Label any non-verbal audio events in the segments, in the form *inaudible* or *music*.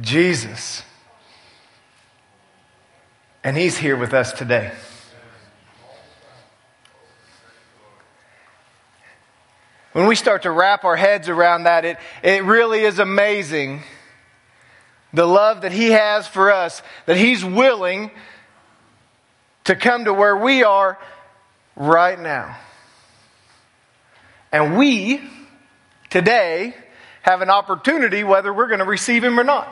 Jesus. And He's here with us today. When we start to wrap our heads around that, it, it really is amazing the love that He has for us, that He's willing to come to where we are right now. And we, today, have an opportunity whether we're going to receive Him or not.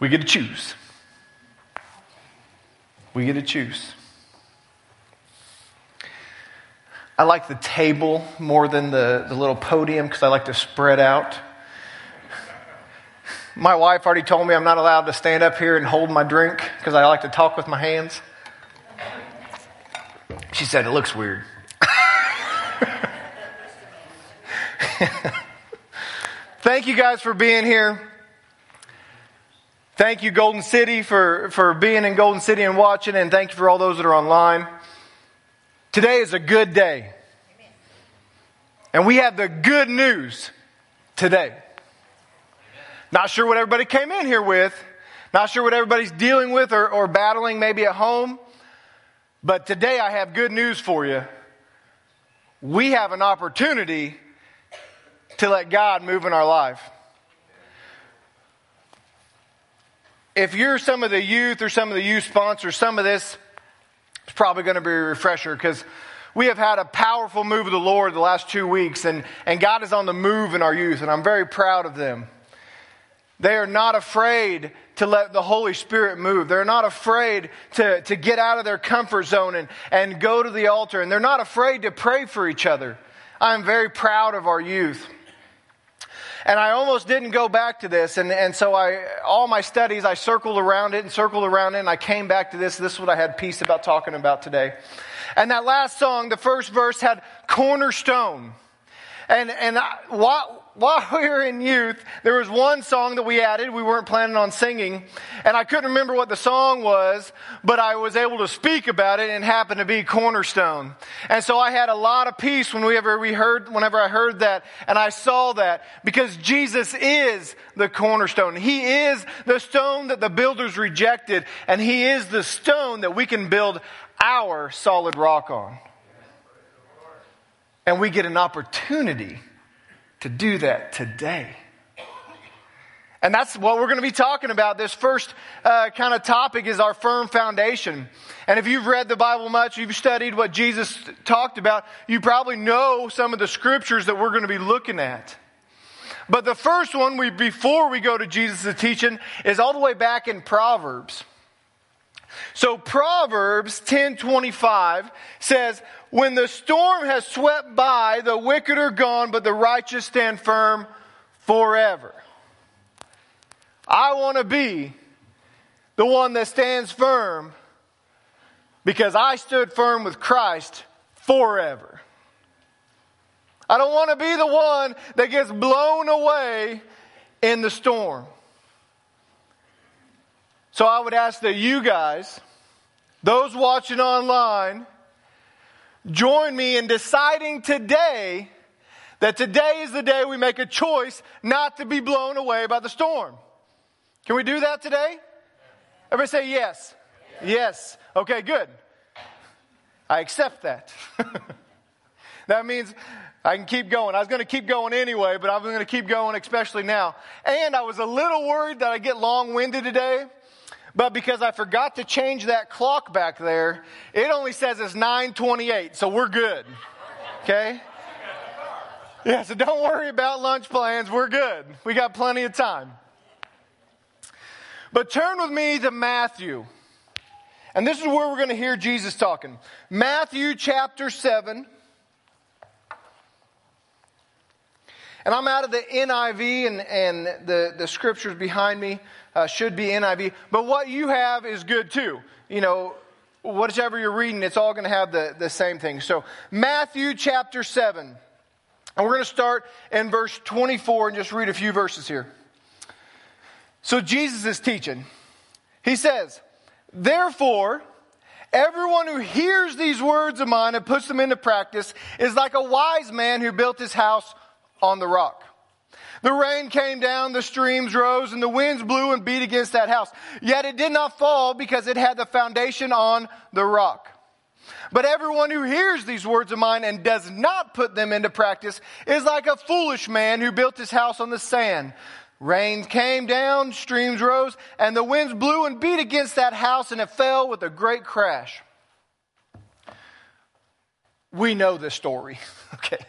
We get to choose. We get to choose. I like the table more than the, the little podium because I like to spread out. My wife already told me I'm not allowed to stand up here and hold my drink because I like to talk with my hands. She said it looks weird. *laughs* Thank you guys for being here. Thank you, Golden City, for, for being in Golden City and watching, and thank you for all those that are online. Today is a good day. And we have the good news today. Not sure what everybody came in here with. Not sure what everybody's dealing with or, or battling maybe at home. But today I have good news for you. We have an opportunity to let God move in our life. If you're some of the youth or some of the youth sponsors, some of this is probably going to be a refresher because we have had a powerful move of the Lord the last two weeks, and, and God is on the move in our youth, and I'm very proud of them. They are not afraid to let the Holy Spirit move. They're not afraid to, to get out of their comfort zone and, and go to the altar, and they're not afraid to pray for each other. I'm very proud of our youth. And I almost didn't go back to this. And, and so I, all my studies, I circled around it and circled around it. And I came back to this. This is what I had peace about talking about today. And that last song, the first verse had cornerstone. And, and I, while, while *laughs* we were in youth, there was one song that we added. We weren't planning on singing. And I couldn't remember what the song was, but I was able to speak about it and happened to be Cornerstone. And so I had a lot of peace whenever we heard, whenever I heard that and I saw that because Jesus is the cornerstone. He is the stone that the builders rejected and He is the stone that we can build our solid rock on. And we get an opportunity to do that today. And that's what we're going to be talking about. This first uh, kind of topic is our firm foundation. And if you've read the Bible much, you've studied what Jesus talked about, you probably know some of the scriptures that we're going to be looking at. But the first one, we, before we go to Jesus' teaching, is all the way back in Proverbs. So Proverbs 10:25 says, "When the storm has swept by, the wicked are gone, but the righteous stand firm forever." I want to be the one that stands firm because I stood firm with Christ forever. I don't want to be the one that gets blown away in the storm. So I would ask that you guys, those watching online, join me in deciding today that today is the day we make a choice not to be blown away by the storm. Can we do that today? Everybody say yes. Yes. yes. Okay, good. I accept that. *laughs* that means I can keep going. I was going to keep going anyway, but I'm going to keep going, especially now. And I was a little worried that I get long winded today. But because I forgot to change that clock back there, it only says it's 928, so we're good. Okay? Yeah, so don't worry about lunch plans. We're good. We got plenty of time. But turn with me to Matthew. And this is where we're going to hear Jesus talking. Matthew chapter 7. And I'm out of the NIV and, and the, the scriptures behind me uh, should be NIV. But what you have is good too. You know, whatever you're reading, it's all going to have the, the same thing. So, Matthew chapter 7. And we're going to start in verse 24 and just read a few verses here. So, Jesus is teaching. He says, Therefore, everyone who hears these words of mine and puts them into practice is like a wise man who built his house on the rock. The rain came down, the streams rose, and the winds blew and beat against that house. Yet it did not fall because it had the foundation on the rock. But everyone who hears these words of mine and does not put them into practice is like a foolish man who built his house on the sand. Rain came down, streams rose, and the winds blew and beat against that house, and it fell with a great crash. We know this story, *laughs* okay?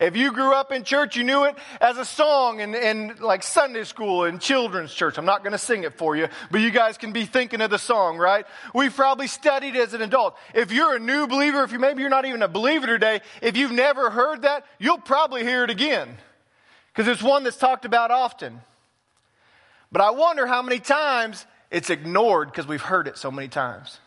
If you grew up in church, you knew it as a song in, in like Sunday school and children's church. I'm not going to sing it for you, but you guys can be thinking of the song, right? We've probably studied as an adult. If you're a new believer, if you maybe you're not even a believer today, if you've never heard that, you'll probably hear it again because it's one that's talked about often. But I wonder how many times it's ignored because we've heard it so many times.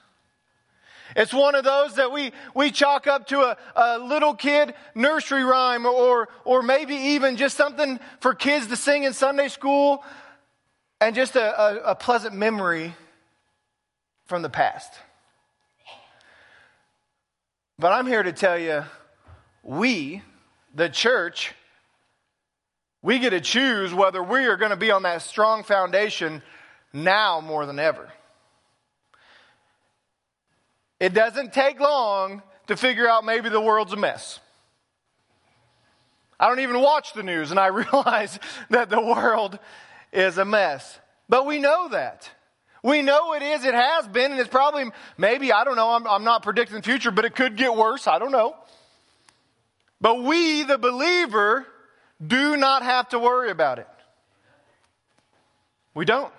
It's one of those that we, we chalk up to a, a little kid nursery rhyme or, or maybe even just something for kids to sing in Sunday school and just a, a, a pleasant memory from the past. But I'm here to tell you, we, the church, we get to choose whether we are going to be on that strong foundation now more than ever. It doesn't take long to figure out maybe the world's a mess. I don't even watch the news and I *laughs* realize that the world is a mess. But we know that. We know it is, it has been, and it's probably, maybe, I don't know, I'm, I'm not predicting the future, but it could get worse. I don't know. But we, the believer, do not have to worry about it. We don't.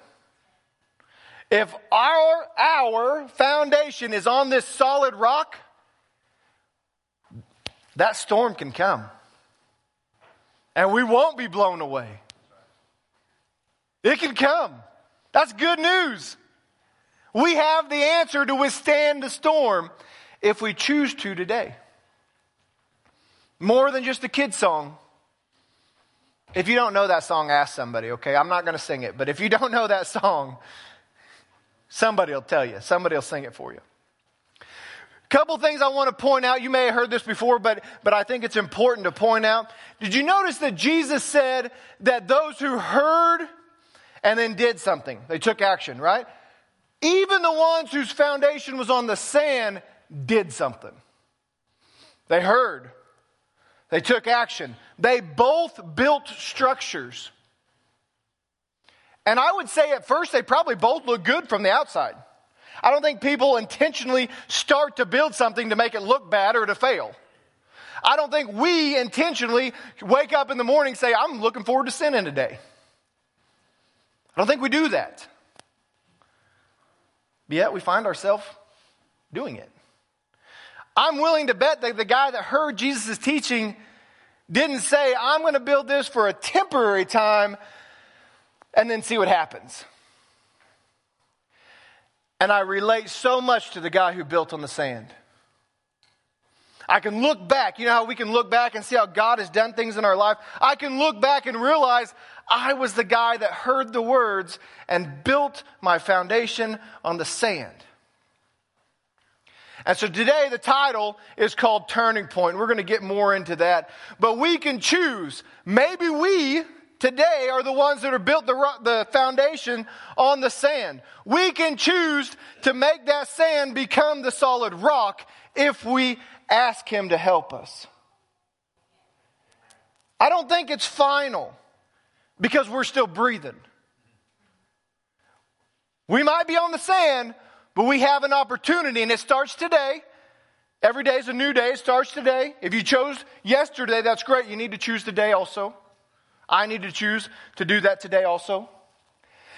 If our, our foundation is on this solid rock, that storm can come. And we won't be blown away. It can come. That's good news. We have the answer to withstand the storm if we choose to today. More than just a kid song. If you don't know that song, ask somebody, okay? I'm not going to sing it, but if you don't know that song, Somebody will tell you, somebody will sing it for you. Couple things I want to point out. You may have heard this before, but, but I think it's important to point out. Did you notice that Jesus said that those who heard and then did something, they took action, right? Even the ones whose foundation was on the sand did something. They heard. They took action. They both built structures. And I would say at first they probably both look good from the outside. I don't think people intentionally start to build something to make it look bad or to fail. I don't think we intentionally wake up in the morning and say, I'm looking forward to sinning today. I don't think we do that. But yet we find ourselves doing it. I'm willing to bet that the guy that heard Jesus' teaching didn't say, I'm going to build this for a temporary time and then see what happens. And I relate so much to the guy who built on the sand. I can look back. You know how we can look back and see how God has done things in our life? I can look back and realize I was the guy that heard the words and built my foundation on the sand. And so today the title is called Turning Point. We're going to get more into that. But we can choose. Maybe we today are the ones that are built the, the foundation on the sand. We can choose to make that sand become the solid rock if we ask Him to help us. I don't think it's final because we're still breathing. We might be on the sand, but we have an opportunity, and it starts today. Every day is a new day. It starts today. If you chose yesterday, that's great. You need to choose today also. I need to choose to do that today also.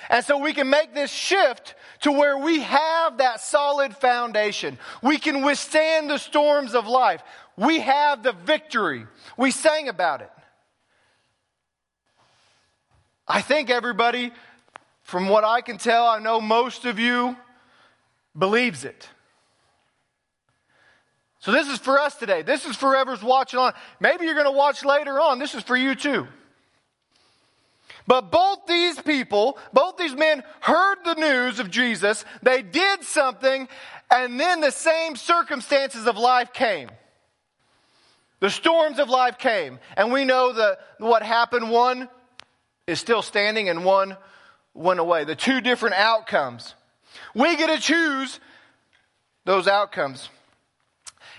And so we can make this shift to where we have that solid foundation. We can withstand the storms of life. We have the victory. We sang about it. I think everybody, from what I can tell, I know most of you believes it. So this is for us today. This is for whoever's watching on. Maybe you're going to watch later on. This is for you too. But both these people, both these men heard the news of Jesus, they did something, and then the same circumstances of life came. The storms of life came. And we know that what happened. One is still standing and one went away. The two different outcomes. We get to choose those outcomes.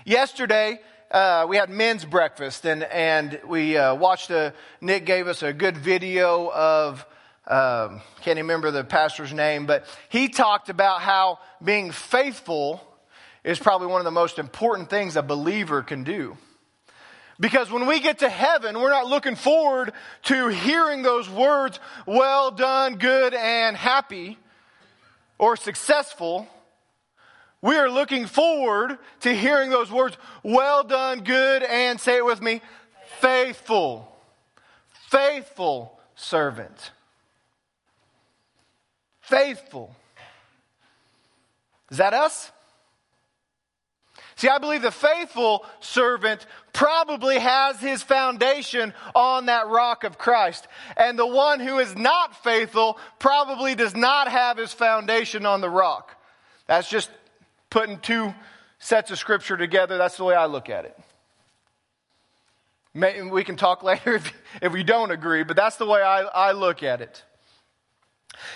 Yesterday, uh, we had men's breakfast and, and we uh, watched a, Nick gave us a good video of, um, can't remember the pastor's name, but he talked about how being faithful is probably one of the most important things a believer can do. Because when we get to heaven, we're not looking forward to hearing those words, well done, good, and happy, or successful. We are looking forward to hearing those words, well done, good, and say it with me, faithful, faithful servant. Faithful. Is that us? See, I believe the faithful servant probably has his foundation on that rock of Christ. And the one who is not faithful probably does not have his foundation on the rock. That's just putting two sets of scripture together. That's the way I look at it. we can talk *laughs* later if, if we don't agree, but that's the way I, I look at it.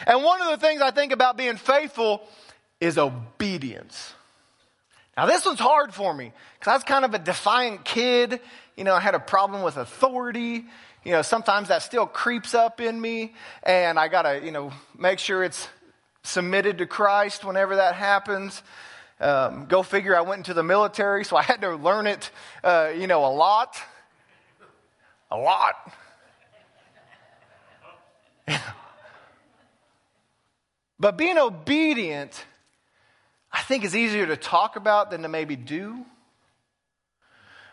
And one of the things I think about being faithful is obedience. Now, this one's hard for me because I was kind of a defiant kid. You know, I had a problem with authority. You know, sometimes that still creeps up in me, and I got to, you know, make sure it's submitted to Christ whenever that happens. Um, go figure, I went into the military, so I had to learn it, uh, you know, a lot. A lot. *laughs* but being obedient I think is easier to talk about than to maybe do.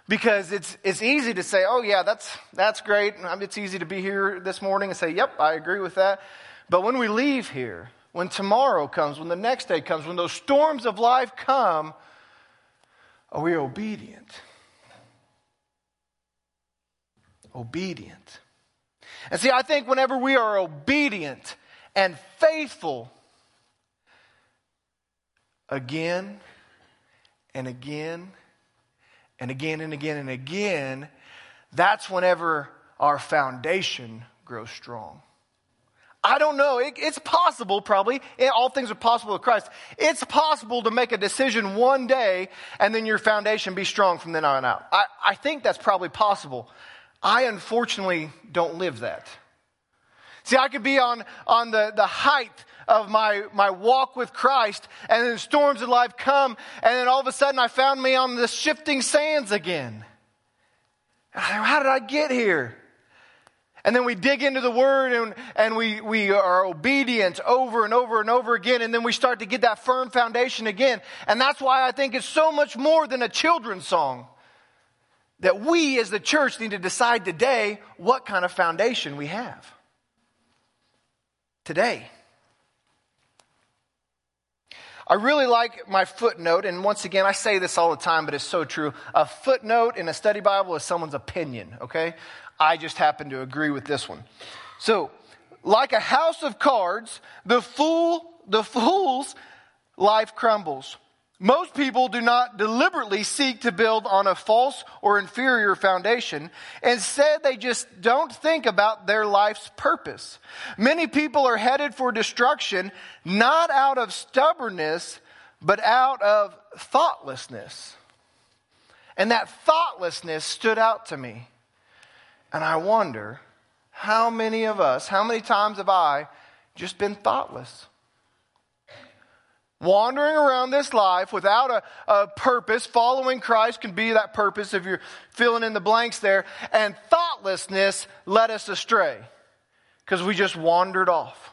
Because it's, it's easy to say, oh, yeah, that's, that's great. It's easy to be here this morning and say, yep, I agree with that. But when we leave here, when tomorrow comes, when the next day comes, when those storms of life come, are we obedient? Obedient. And see, I think whenever we are obedient and faithful again and again and again and again and again, that's whenever our foundation grows strong. I don't know. It, it's possible, probably. all things are possible with Christ. It's possible to make a decision one day and then your foundation be strong from then on out. I, I think that's probably possible. I unfortunately don't live that. See, I could be on, on the, the height of my, my walk with Christ, and then storms of life come, and then all of a sudden I found me on the shifting sands again. How did I get here? And then we dig into the word and, and we, we are obedient over and over and over again. And then we start to get that firm foundation again. And that's why I think it's so much more than a children's song. That we as the church need to decide today what kind of foundation we have. Today. I really like my footnote, and once again, I say this all the time, but it's so true. A footnote in a study Bible is someone's opinion, okay? I just happen to agree with this one. So, like a house of cards, the fool, the fool's life crumbles. Most people do not deliberately seek to build on a false or inferior foundation. Instead, they just don't think about their life's purpose. Many people are headed for destruction not out of stubbornness, but out of thoughtlessness. And that thoughtlessness stood out to me. And I wonder how many of us, how many times have I just been thoughtless? Wandering around this life without a, a, purpose. Following Christ can be that purpose if you're filling in the blanks there. And thoughtlessness led us astray because we just wandered off.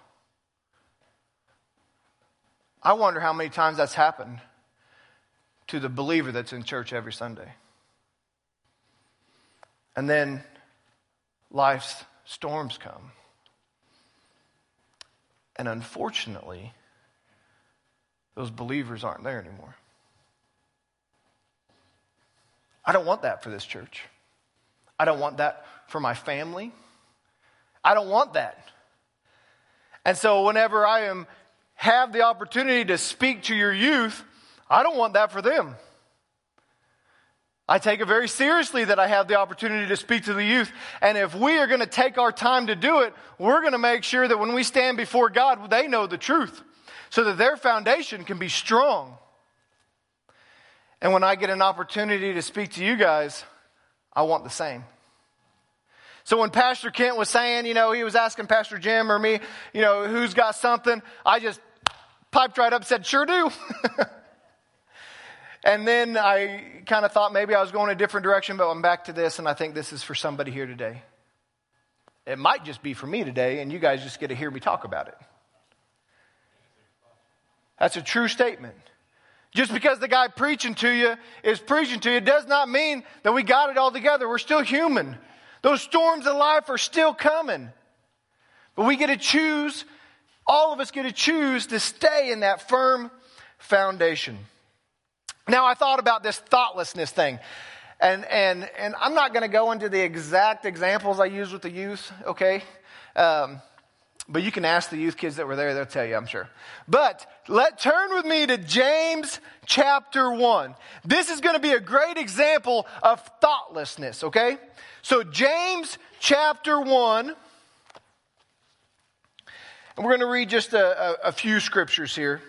I wonder how many times that's happened to the believer that's in church every Sunday. And then life's storms come. And unfortunately, those believers aren't there anymore. I don't want that for this church. I don't want that for my family. I don't want that. And so whenever I am have the opportunity to speak to your youth, I don't want that for them. I take it very seriously that I have the opportunity to speak to the youth. And if we are going to take our time to do it, we're going to make sure that when we stand before God, they know the truth so that their foundation can be strong. And when I get an opportunity to speak to you guys, I want the same. So when Pastor Kent was saying, you know, he was asking Pastor Jim or me, you know, who's got something, I just piped right up and said, sure do. *laughs* And then I kind of thought maybe I was going a different direction, but I'm back to this, and I think this is for somebody here today. It might just be for me today, and you guys just get to hear me talk about it. That's a true statement. Just because the guy preaching to you is preaching to you does not mean that we got it all together. We're still human. Those storms of life are still coming. But we get to choose, all of us get to choose to stay in that firm foundation. Now, I thought about this thoughtlessness thing. And, and, and I'm not going to go into the exact examples I use with the youth, okay? Um, but you can ask the youth kids that were there, they'll tell you, I'm sure. But let turn with me to James chapter 1. This is going to be a great example of thoughtlessness, okay? So, James chapter 1. And we're going to read just a, a, a few scriptures here.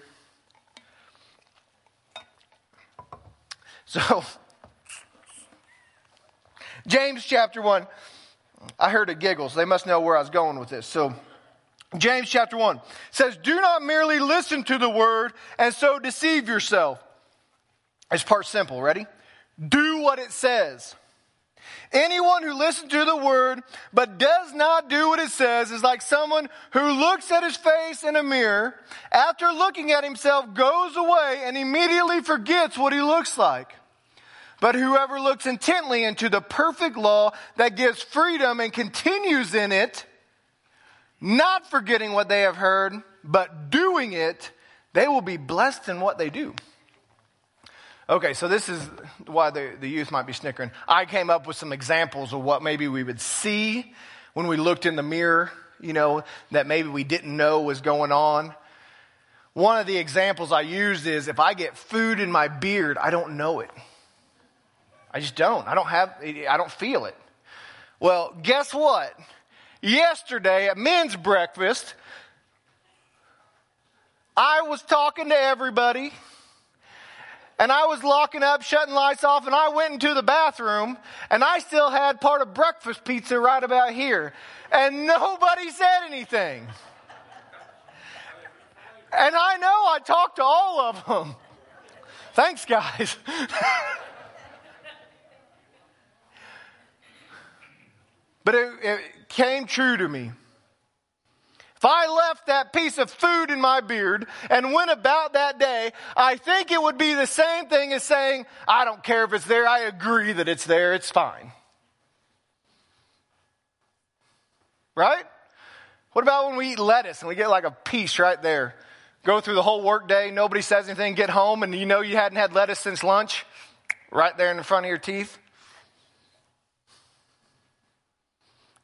So, *laughs* James chapter 1. I heard a giggle, so they must know where I was going with this. So, James chapter 1 says, Do not merely listen to the word and so deceive yourself. It's part simple. Ready? Do what it says. Anyone who listens to the word but does not do what it says is like someone who looks at his face in a mirror, after looking at himself, goes away and immediately forgets what he looks like. But whoever looks intently into the perfect law that gives freedom and continues in it, not forgetting what they have heard, but doing it, they will be blessed in what they do. Okay, so this is why the, the youth might be snickering. I came up with some examples of what maybe we would see when we looked in the mirror, you know, that maybe we didn't know was going on. One of the examples I used is if I get food in my beard, I don't know it. I just don't. I don't have, I don't feel it. Well, guess what? Yesterday at men's breakfast, I was talking to everybody and I was locking up, shutting lights off, and I went into the bathroom, and I still had part of breakfast pizza right about here. And nobody said anything. And I know I talked to all of them. Thanks, guys. *laughs* but it, it came true to me. If I left that piece of food in my beard and went about that day, I think it would be the same thing as saying, I don't care if it's there, I agree that it's there, it's fine. Right? What about when we eat lettuce and we get like a piece right there? Go through the whole workday, nobody says anything, get home, and you know you hadn't had lettuce since lunch, right there in the front of your teeth?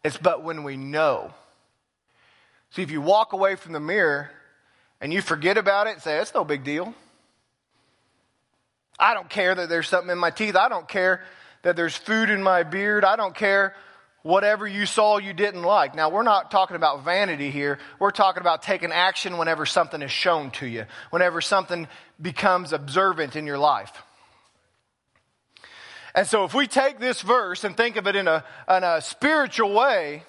It's but when we know See, if you walk away from the mirror and you forget about it say, it's no big deal. I don't care that there's something in my teeth. I don't care that there's food in my beard. I don't care whatever you saw you didn't like. Now, we're not talking about vanity here. We're talking about taking action whenever something is shown to you, whenever something becomes observant in your life. And so, if we take this verse and think of it in a, in a spiritual way,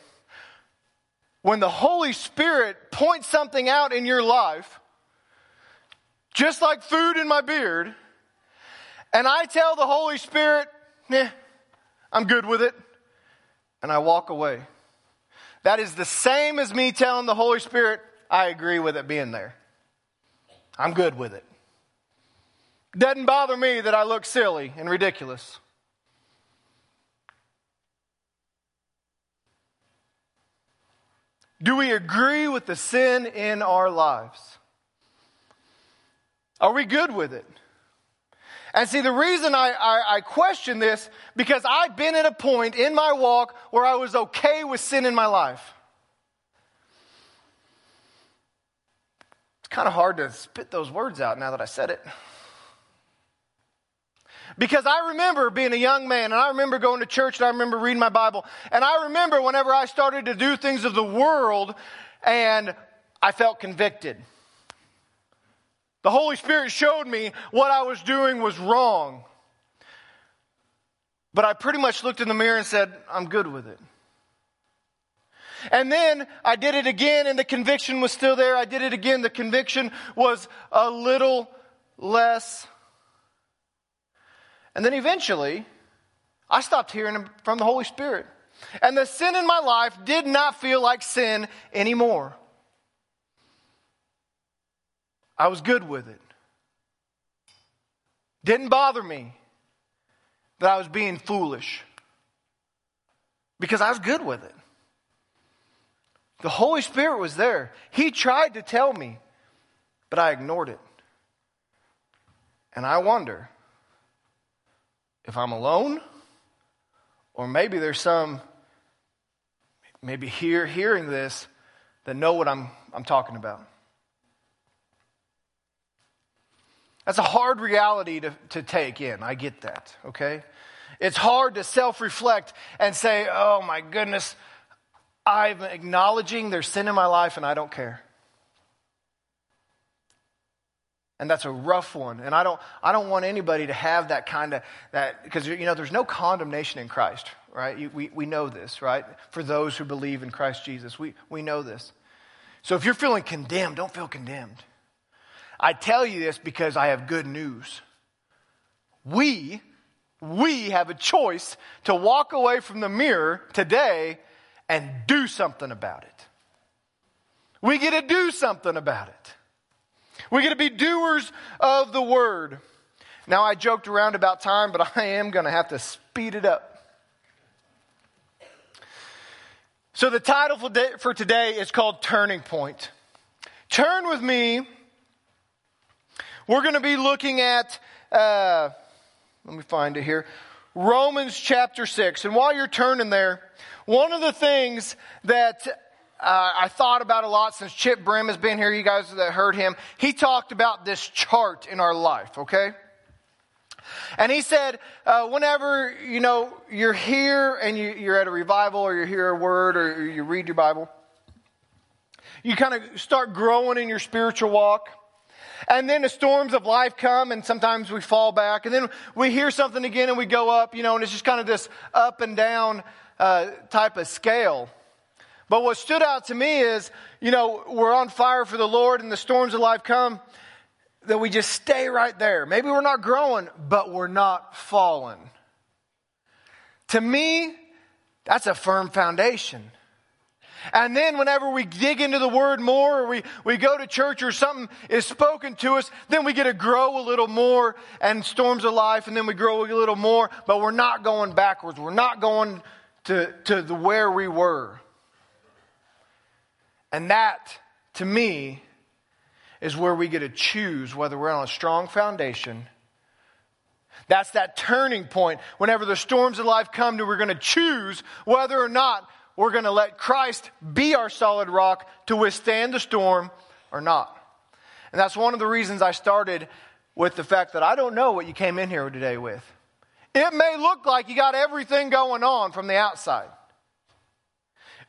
when the Holy Spirit points something out in your life, just like food in my beard, and I tell the Holy Spirit, "Yeah, I'm good with it, and I walk away. That is the same as me telling the Holy Spirit, I agree with it being there. I'm good with it. Doesn't bother me that I look silly and ridiculous. Do we agree with the sin in our lives? Are we good with it? And see, the reason I, I, I, question this, because I've been at a point in my walk where I was okay with sin in my life. It's kind of hard to spit those words out now that I said it. Because I remember being a young man and I remember going to church and I remember reading my Bible. And I remember whenever I started to do things of the world and I felt convicted. The Holy Spirit showed me what I was doing was wrong. But I pretty much looked in the mirror and said, I'm good with it. And then I did it again and the conviction was still there. I did it again. The conviction was a little less. And then eventually, I stopped hearing from the Holy Spirit. And the sin in my life did not feel like sin anymore. I was good with it. Didn't bother me that I was being foolish because I was good with it. The Holy Spirit was there. He tried to tell me, but I ignored it. And I wonder if I'm alone, or maybe there's some, maybe here hearing this, that know what I'm, I'm talking about. That's a hard reality to, to take in. I get that, okay? It's hard to self reflect and say, oh my goodness, I'm acknowledging there's sin in my life and I don't care. And that's a rough one. And I don't, I don't want anybody to have that kind of, that, because, you know, there's no condemnation in Christ, right? We, we know this, right? For those who believe in Christ Jesus, we, we know this. So if you're feeling condemned, don't feel condemned. I tell you this because I have good news. We, we have a choice to walk away from the mirror today and do something about it. We get to do something about it. We get to be doers of the word. Now, I joked around about time, but *laughs* I am going to have to speed it up. So, the title for today is called Turning Point. Turn with me. We're going to be looking at, uh, let me find it here, Romans chapter 6. And while you're turning there, one of the things that uh, I thought about a lot since Chip Brim has been here, you guys that heard him, he talked about this chart in our life, okay? And he said, uh, whenever, you know, you're here and you, are at a revival or you hear a word or you read your Bible, you kind of start growing in your spiritual walk. And then the storms of life come and sometimes we fall back and then we hear something again and we go up, you know, and it's just kind of this up and down uh, type of scale. But what stood out to me is, you know, we're on fire for the Lord and the storms of life come, that we just stay right there. Maybe we're not growing, but we're not falling. To me, that's a firm foundation. And then whenever we dig into the word more, or we, we go to church or something is spoken to us, then we get to grow a little more and storms of life, and then we grow a little more, but we're not going backwards. We're not going to, to the where we were. And that, to me, is where we get to choose whether we're on a strong foundation. That's that turning point. Whenever the storms of life come to, we're going to choose whether or not we're going to let Christ be our solid rock to withstand the storm or not. And that's one of the reasons I started with the fact that I don't know what you came in here today with. It may look like you got everything going on from the outside.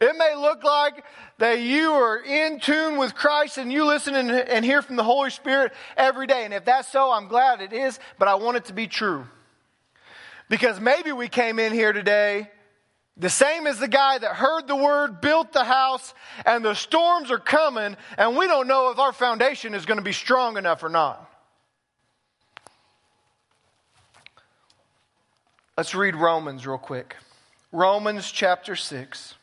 It may look like that you are in tune with Christ and you listen and, and, hear from the Holy Spirit every day. And if that's so, I'm glad it is, but I want it to be true. Because maybe we came in here today the same as the guy that heard the word, built the house, and the storms are coming, and we don't know if our foundation is going to be strong enough or not. Let's read Romans real quick. Romans chapter 6.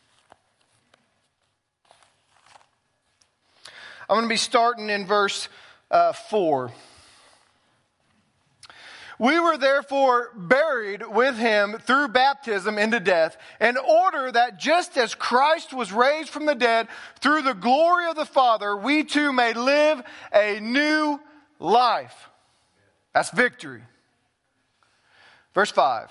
I'm going to be starting in verse uh, 4. We were therefore buried with him through baptism into death, in order that just as Christ was raised from the dead through the glory of the Father, we too may live a new life. That's victory. Verse 5.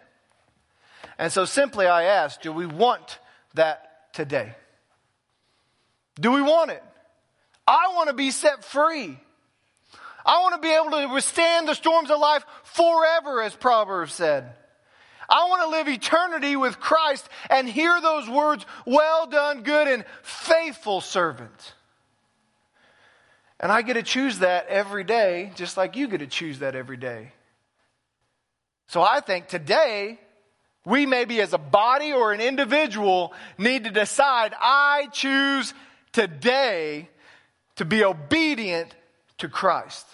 And so simply I ask, do we want that today? Do we want it? I want to be set free. I want to be able to withstand the storms of life forever, as Proverbs said. I want to live eternity with Christ and hear those words, well done, good and faithful servant. And I get to choose that every day, just like you get to choose that every day. So I think today, we maybe as a body or an individual need to decide, I choose today to be obedient to Christ.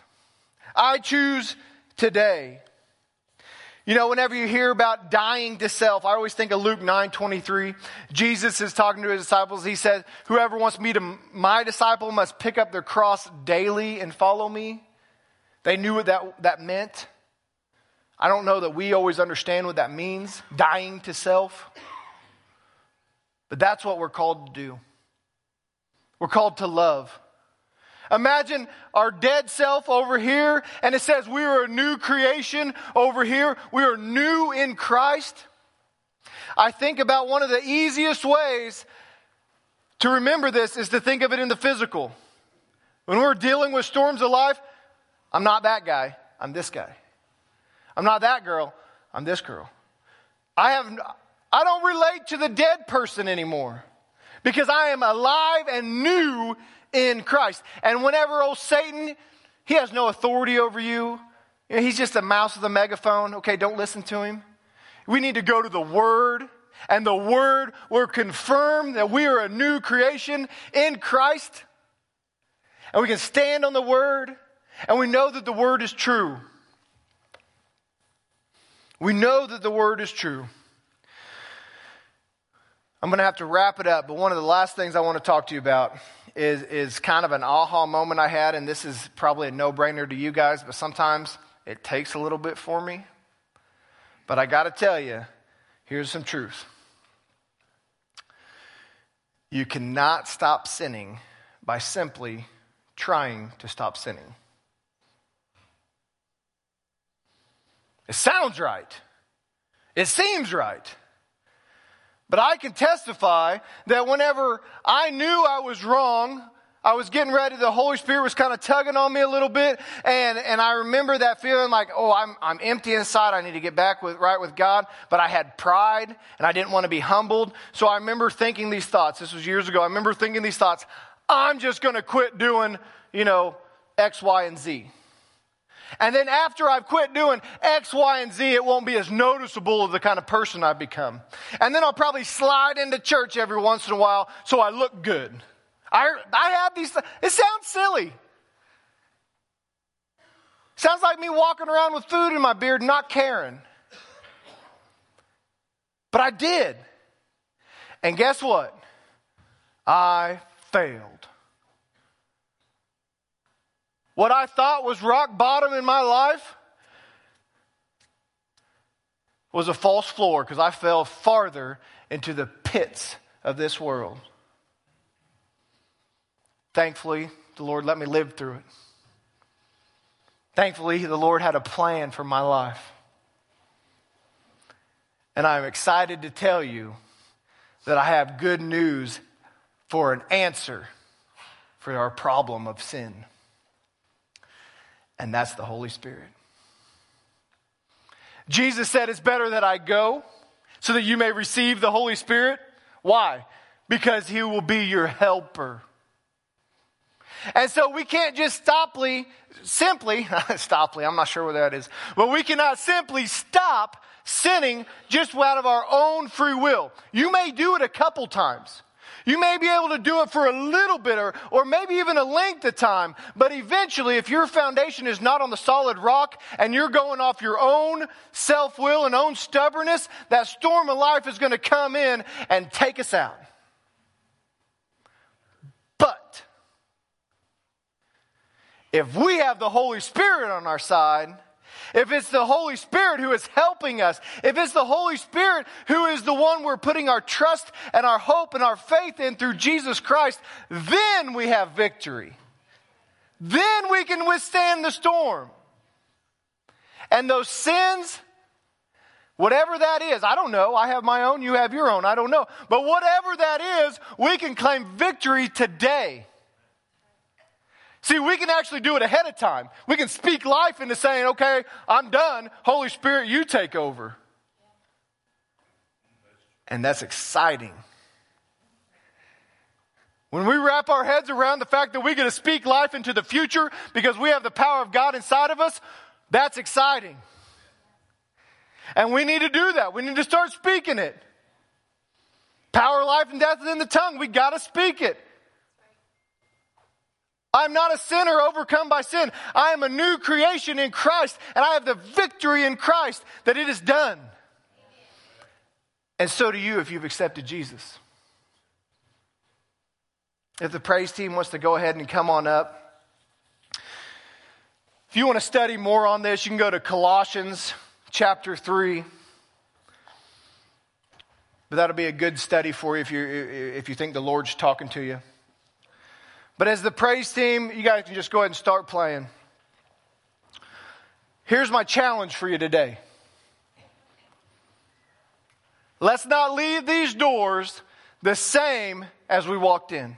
I choose today. You know, whenever you hear about dying to self, I always think of Luke 9 23. Jesus is talking to his disciples. He said, Whoever wants me to my disciple must pick up their cross daily and follow me. They knew what that, that meant. I don't know that we always understand what that means, dying to self. But that's what we're called to do. We're called to love. Imagine our dead self over here, and it says we are a new creation over here. We are new in Christ. I think about one of the easiest ways to remember this is to think of it in the physical. When we're dealing with storms of life, I'm not that guy, I'm this guy. I'm not that girl, I'm this girl. I have I don't relate to the dead person anymore because I am alive and new in Christ. And whenever old Satan, he has no authority over you. you know, he's just a mouse with a megaphone. Okay, don't listen to him. We need to go to the Word, and the Word will confirm that we are a new creation in Christ. And we can stand on the Word, and we know that the Word is true. We know that the Word is true. I'm going to have to wrap it up, but one of the last things I want to talk to you about is, is kind of an aha moment I had, and this is probably a no brainer to you guys, but sometimes it takes a little bit for me. But I got to tell you, here's some truth. You cannot stop sinning by simply trying to stop sinning. It sounds right. It seems right. But I can testify that whenever I knew I was wrong, I was getting ready, the Holy Spirit was kind of tugging on me a little bit, and, and I remember that feeling like, oh, I'm, I'm empty inside, I need to get back with, right with God, but I had pride, and I didn't want to be humbled, so I remember thinking these thoughts, this was years ago, I remember thinking these thoughts, I'm just going to quit doing, you know, X, Y, and Z. And then after I've quit doing X, Y, and Z, it won't be as noticeable of the kind of person I've become. And then I'll probably slide into church every once in a while so I look good. I, I have these, it sounds silly. Sounds like me walking around with food in my beard, not caring. But I did. And guess what? I failed. What I thought was rock bottom in my life was a false floor because I fell farther into the pits of this world. Thankfully, the Lord let me live through it. Thankfully, the Lord had a plan for my life. And I'm excited to tell you that I have good news for an answer for our problem of sin and that's the Holy Spirit. Jesus said, It's better that I go so that you may receive the Holy Spirit. Why? Because he will be your helper. And so we can't just stoply, simply, *laughs* stoply, I'm not sure what that is, but we cannot simply stop sinning just out of our own free will. You may do it a couple times. You may be able to do it for a little bit or, or maybe even a length of time, but eventually, if your foundation is not on the solid rock and you're going off your own self will and own stubbornness, that storm of life is going to come in and take us out. But if we have the Holy Spirit on our side, if it's the Holy Spirit who is helping us, if it's the Holy Spirit who is the one we're putting our trust and our hope and our faith in through Jesus Christ, then we have victory. Then we can withstand the storm. And those sins, whatever that is, I don't know. I have my own, you have your own, I don't know. But whatever that is, we can claim victory today. See, we can actually do it ahead of time. We can speak life into saying, okay, I'm done. Holy Spirit, you take over. And that's exciting. When we wrap our heads around the fact that we get to speak life into the future because we have the power of God inside of us, that's exciting. And we need to do that. We need to start speaking it. Power, life, and death is in the tongue. We got to speak it. I'm not a sinner overcome by sin. I am a new creation in Christ, and I have the victory in Christ that it is done. And so do you if you've accepted Jesus. If the praise team wants to go ahead and come on up. If you want to study more on this, you can go to Colossians chapter 3. But that'll be a good study for you if you, if you think the Lord's talking to you. But as the praise team, you guys can just go ahead and start playing. Here's my challenge for you today. Let's not leave these doors the same as we walked in.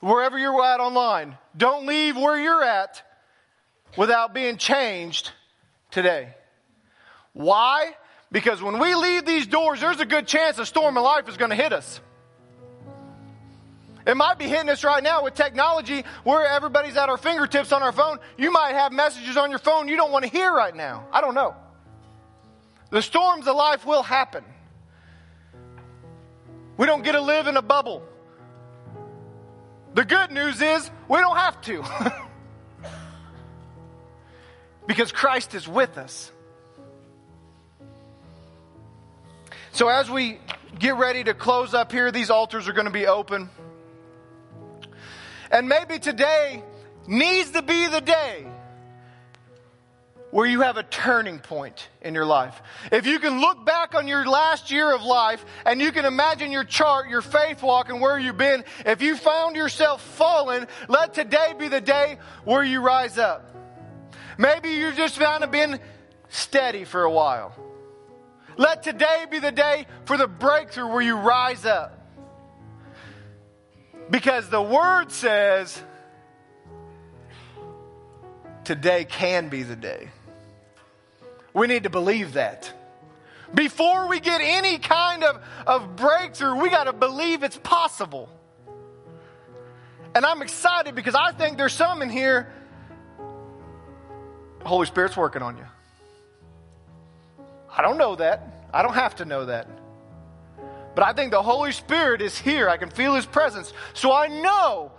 Wherever you're at online, don't leave where you're at without being changed today. Why? Because when we leave these doors, there's a good chance a storm of life is going to hit us. It might be hitting us right now with technology where everybody's at our fingertips on our phone. You might have messages on your phone you don't want to hear right now. I don't know. The storms of life will happen. We don't get to live in a bubble. The good news is we don't have to. *laughs* because Christ is with us. So, as we get ready to close up here, these altars are going to be open. And maybe today needs to be the day where you have a turning point in your life. If you can look back on your last year of life and you can imagine your chart, your faith walk, and where you've been, if you found yourself fallen, let today be the day where you rise up. Maybe you've just found of been steady for a while. Let today be the day for the breakthrough where you rise up. Because the word says today can be the day. We need to believe that. Before we get any kind of, of breakthrough, we got to believe it's possible. And I'm excited because I think there's some in here, Holy Spirit's working on you. I don't know that. I don't have to know that. But I think the Holy Spirit is here. I can feel His presence. So I know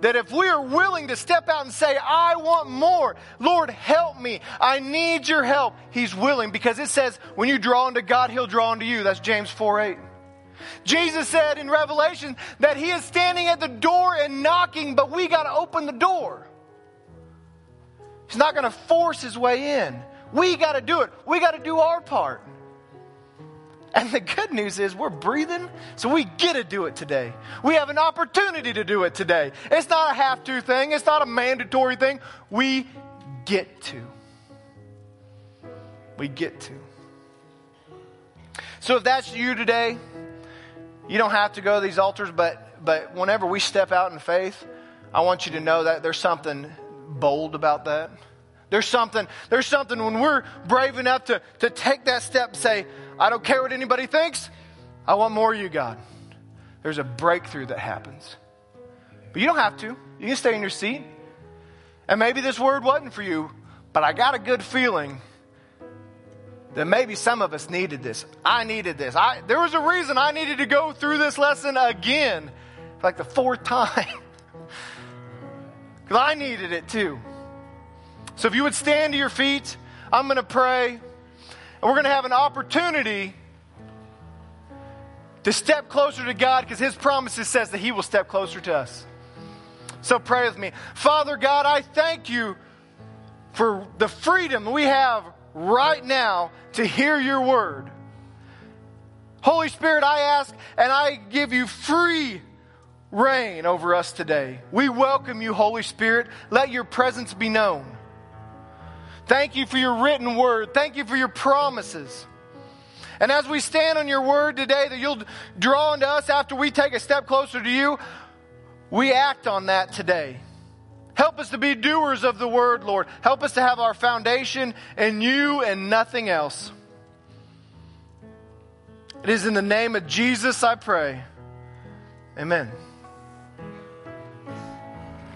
that if we are willing to step out and say, I want more, Lord, help me. I need your help. He's willing because it says, when you draw unto God, He'll draw unto you. That's James 4 8. Jesus said in Revelation that He is standing at the door and knocking, but we got to open the door. He's not going to force His way in. We got to do it. We got to do our part. And the good news is we're breathing, so we get to do it today. We have an opportunity to do it today. It's not a have to thing, it's not a mandatory thing. We get to. We get to. So if that's you today, you don't have to go to these altars, but, but whenever we step out in faith, I want you to know that there's something bold about that. There's something, there's something when we're brave enough to, to take that step and say, I don't care what anybody thinks. I want more of you, God. There's a breakthrough that happens. But you don't have to. You can stay in your seat. And maybe this word wasn't for you, but I got a good feeling that maybe some of us needed this. I needed this. I, there was a reason I needed to go through this lesson again, like the fourth *laughs* time. Because I needed it too. So if you would stand to your feet, I'm going to pray. And we're going to have an opportunity to step closer to God because His promises says that He will step closer to us. So pray with me. Father God, I thank you for the freedom we have right now to hear your word. Holy Spirit, I ask and I give you free reign over us today. We welcome you, Holy Spirit. Let your presence be known. Thank you for your written word. Thank you for your promises. And as we stand on your word today, that you'll draw into us after we take a step closer to you, we act on that today. Help us to be doers of the word, Lord. Help us to have our foundation in you and nothing else. It is in the name of Jesus I pray. Amen.